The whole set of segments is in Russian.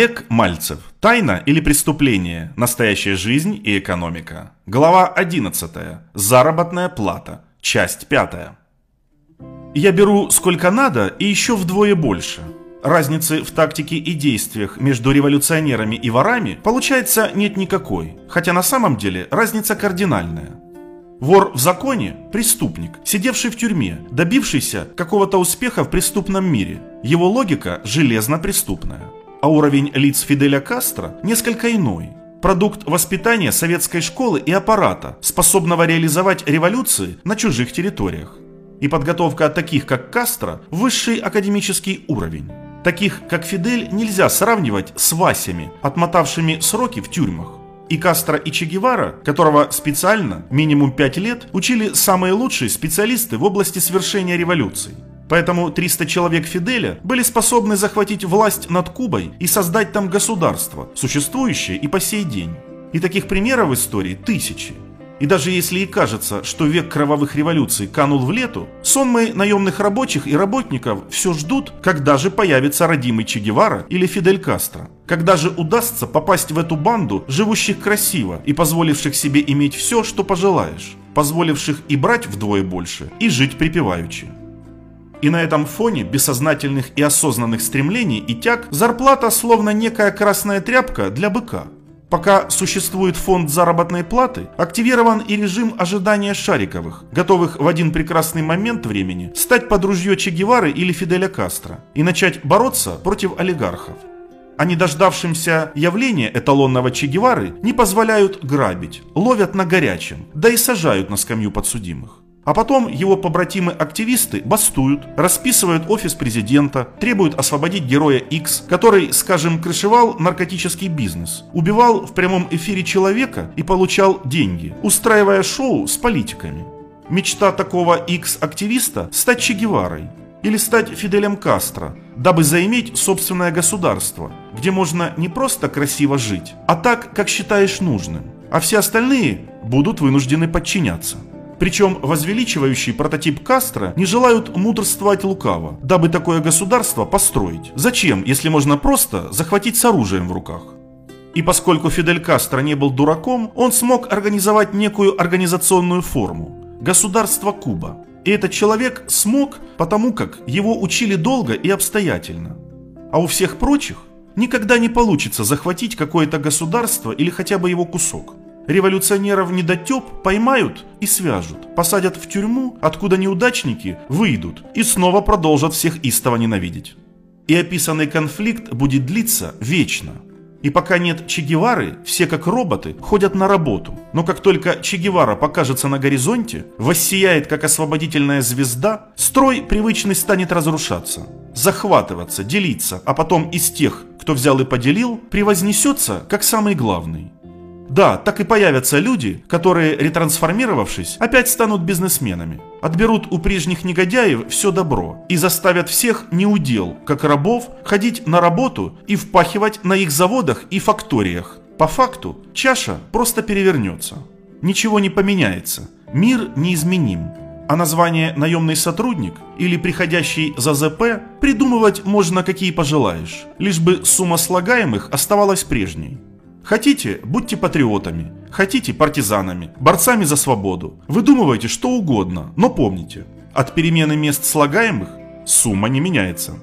Олег Мальцев. Тайна или преступление? Настоящая жизнь и экономика. Глава 11. Заработная плата. Часть 5. Я беру сколько надо и еще вдвое больше. Разницы в тактике и действиях между революционерами и ворами получается нет никакой, хотя на самом деле разница кардинальная. Вор в законе – преступник, сидевший в тюрьме, добившийся какого-то успеха в преступном мире. Его логика железно преступная. А уровень лиц Фиделя Кастро несколько иной. Продукт воспитания советской школы и аппарата, способного реализовать революции на чужих территориях. И подготовка таких, как Кастро, высший академический уровень. Таких, как Фидель, нельзя сравнивать с Васями, отмотавшими сроки в тюрьмах и Кастро и Че Гевара, которого специально, минимум 5 лет, учили самые лучшие специалисты в области совершения революций. Поэтому 300 человек Фиделя были способны захватить власть над Кубой и создать там государство, существующее и по сей день. И таких примеров в истории тысячи. И даже если и кажется, что век кровавых революций канул в лету, сонмы наемных рабочих и работников все ждут, когда же появится родимый Че Гевара или Фидель Кастро. Когда же удастся попасть в эту банду, живущих красиво и позволивших себе иметь все, что пожелаешь, позволивших и брать вдвое больше, и жить припеваючи. И на этом фоне бессознательных и осознанных стремлений и тяг зарплата словно некая красная тряпка для быка – Пока существует фонд заработной платы, активирован и режим ожидания Шариковых, готовых в один прекрасный момент времени стать под ружье Че Гевары или Фиделя Кастро и начать бороться против олигархов. А не дождавшимся явления эталонного Че Гевары не позволяют грабить, ловят на горячем, да и сажают на скамью подсудимых. А потом его побратимы-активисты бастуют, расписывают офис президента, требуют освободить героя X, который, скажем, крышевал наркотический бизнес, убивал в прямом эфире человека и получал деньги, устраивая шоу с политиками. Мечта такого X-активиста – стать Че Геварой или стать Фиделем Кастро, дабы заиметь собственное государство, где можно не просто красиво жить, а так, как считаешь нужным, а все остальные будут вынуждены подчиняться. Причем возвеличивающий прототип Кастро не желают мудрствовать лукаво, дабы такое государство построить. Зачем, если можно просто захватить с оружием в руках? И поскольку Фидель Кастро не был дураком, он смог организовать некую организационную форму – государство Куба. И этот человек смог, потому как его учили долго и обстоятельно. А у всех прочих никогда не получится захватить какое-то государство или хотя бы его кусок. Революционеров недотеп поймают и свяжут, посадят в тюрьму, откуда неудачники выйдут и снова продолжат всех истово ненавидеть. И описанный конфликт будет длиться вечно. И пока нет Че Гевары, все как роботы ходят на работу. Но как только Че Гевара покажется на горизонте, воссияет как освободительная звезда, строй привычный станет разрушаться, захватываться, делиться, а потом из тех, кто взял и поделил, превознесется как самый главный. Да, так и появятся люди, которые, ретрансформировавшись, опять станут бизнесменами. Отберут у прежних негодяев все добро и заставят всех неудел, как рабов, ходить на работу и впахивать на их заводах и факториях. По факту чаша просто перевернется. Ничего не поменяется. Мир неизменим. А название «наемный сотрудник» или «приходящий за ЗП» придумывать можно какие пожелаешь, лишь бы сумма слагаемых оставалась прежней. Хотите, будьте патриотами, хотите партизанами, борцами за свободу. Выдумывайте что угодно, но помните, от перемены мест слагаемых сумма не меняется.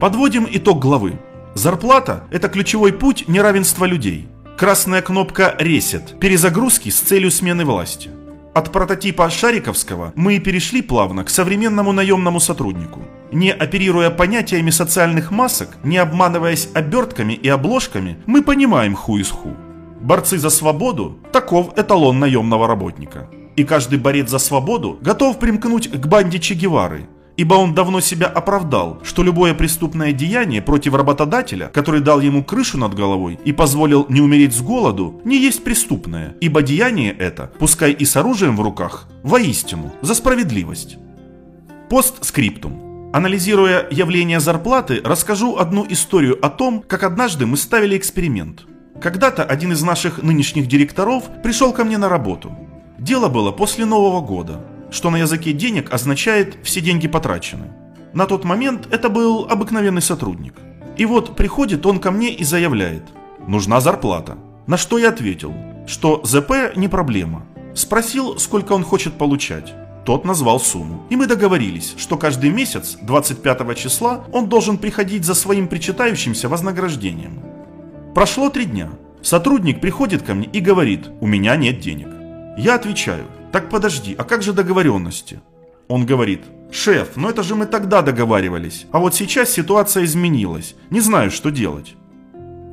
Подводим итог главы. Зарплата – это ключевой путь неравенства людей. Красная кнопка «Ресет» – перезагрузки с целью смены власти. От прототипа Шариковского мы и перешли плавно к современному наемному сотруднику – не оперируя понятиями социальных масок, не обманываясь обертками и обложками, мы понимаем ху из ху. Борцы за свободу – таков эталон наемного работника. И каждый борец за свободу готов примкнуть к банде Че Гевары, ибо он давно себя оправдал, что любое преступное деяние против работодателя, который дал ему крышу над головой и позволил не умереть с голоду, не есть преступное, ибо деяние это, пускай и с оружием в руках, воистину, за справедливость. Постскриптум. Анализируя явление зарплаты, расскажу одну историю о том, как однажды мы ставили эксперимент. Когда-то один из наших нынешних директоров пришел ко мне на работу. Дело было после Нового года, что на языке денег означает «все деньги потрачены». На тот момент это был обыкновенный сотрудник. И вот приходит он ко мне и заявляет, нужна зарплата. На что я ответил, что ЗП не проблема. Спросил, сколько он хочет получать. Тот назвал сумму. И мы договорились, что каждый месяц, 25 числа, он должен приходить за своим причитающимся вознаграждением. Прошло три дня. Сотрудник приходит ко мне и говорит, у меня нет денег. Я отвечаю, так подожди, а как же договоренности? Он говорит, шеф, ну это же мы тогда договаривались, а вот сейчас ситуация изменилась, не знаю, что делать.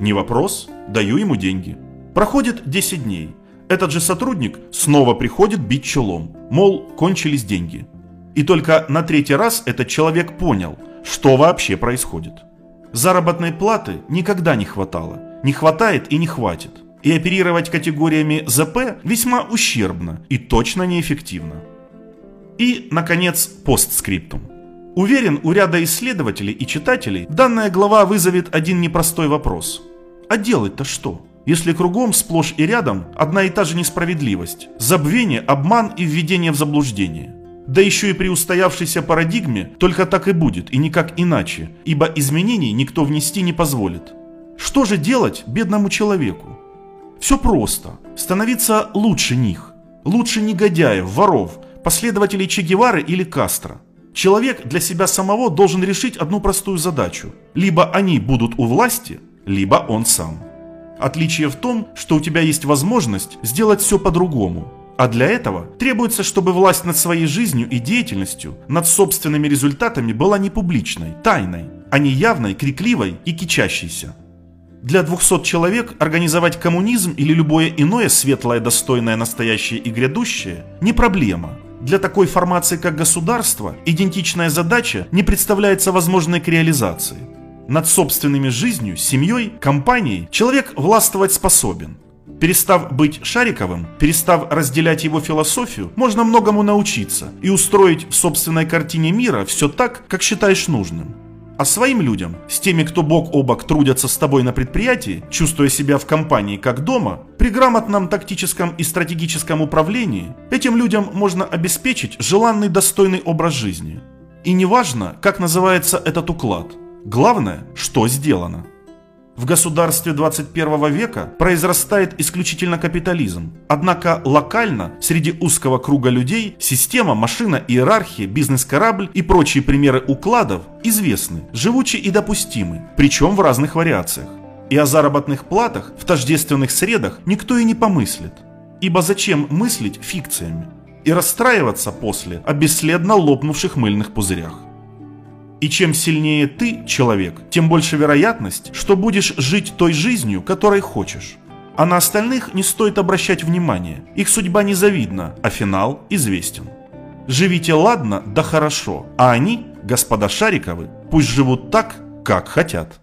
Не вопрос, даю ему деньги. Проходит 10 дней. Этот же сотрудник снова приходит бить челом, мол, кончились деньги. И только на третий раз этот человек понял, что вообще происходит. Заработной платы никогда не хватало, не хватает и не хватит. И оперировать категориями ЗП весьма ущербно и точно неэффективно. И, наконец, постскриптум. Уверен, у ряда исследователей и читателей данная глава вызовет один непростой вопрос. А делать-то что? Если кругом, сплошь и рядом, одна и та же несправедливость, забвение, обман и введение в заблуждение. Да еще и при устоявшейся парадигме только так и будет, и никак иначе, ибо изменений никто внести не позволит. Что же делать бедному человеку? Все просто. Становиться лучше них. Лучше негодяев, воров, последователей Че Гевары или Кастро. Человек для себя самого должен решить одну простую задачу. Либо они будут у власти, либо он сам. Отличие в том, что у тебя есть возможность сделать все по-другому. А для этого требуется, чтобы власть над своей жизнью и деятельностью, над собственными результатами была не публичной, тайной, а не явной, крикливой и кичащейся. Для 200 человек организовать коммунизм или любое иное светлое, достойное, настоящее и грядущее не проблема. Для такой формации, как государство, идентичная задача не представляется возможной к реализации. Над собственными жизнью, семьей, компанией человек властвовать способен. Перестав быть Шариковым, перестав разделять его философию, можно многому научиться и устроить в собственной картине мира все так, как считаешь нужным. А своим людям, с теми, кто бок о бок трудятся с тобой на предприятии, чувствуя себя в компании как дома, при грамотном тактическом и стратегическом управлении, этим людям можно обеспечить желанный достойный образ жизни. И неважно, как называется этот уклад, главное, что сделано. В государстве 21 века произрастает исключительно капитализм. Однако локально, среди узкого круга людей, система, машина, иерархия, бизнес-корабль и прочие примеры укладов известны, живучи и допустимы, причем в разных вариациях. И о заработных платах в тождественных средах никто и не помыслит. Ибо зачем мыслить фикциями? И расстраиваться после о бесследно лопнувших мыльных пузырях. И чем сильнее ты, человек, тем больше вероятность, что будешь жить той жизнью, которой хочешь. А на остальных не стоит обращать внимания. Их судьба незавидна, а финал известен. Живите ладно, да хорошо, а они, господа Шариковы, пусть живут так, как хотят.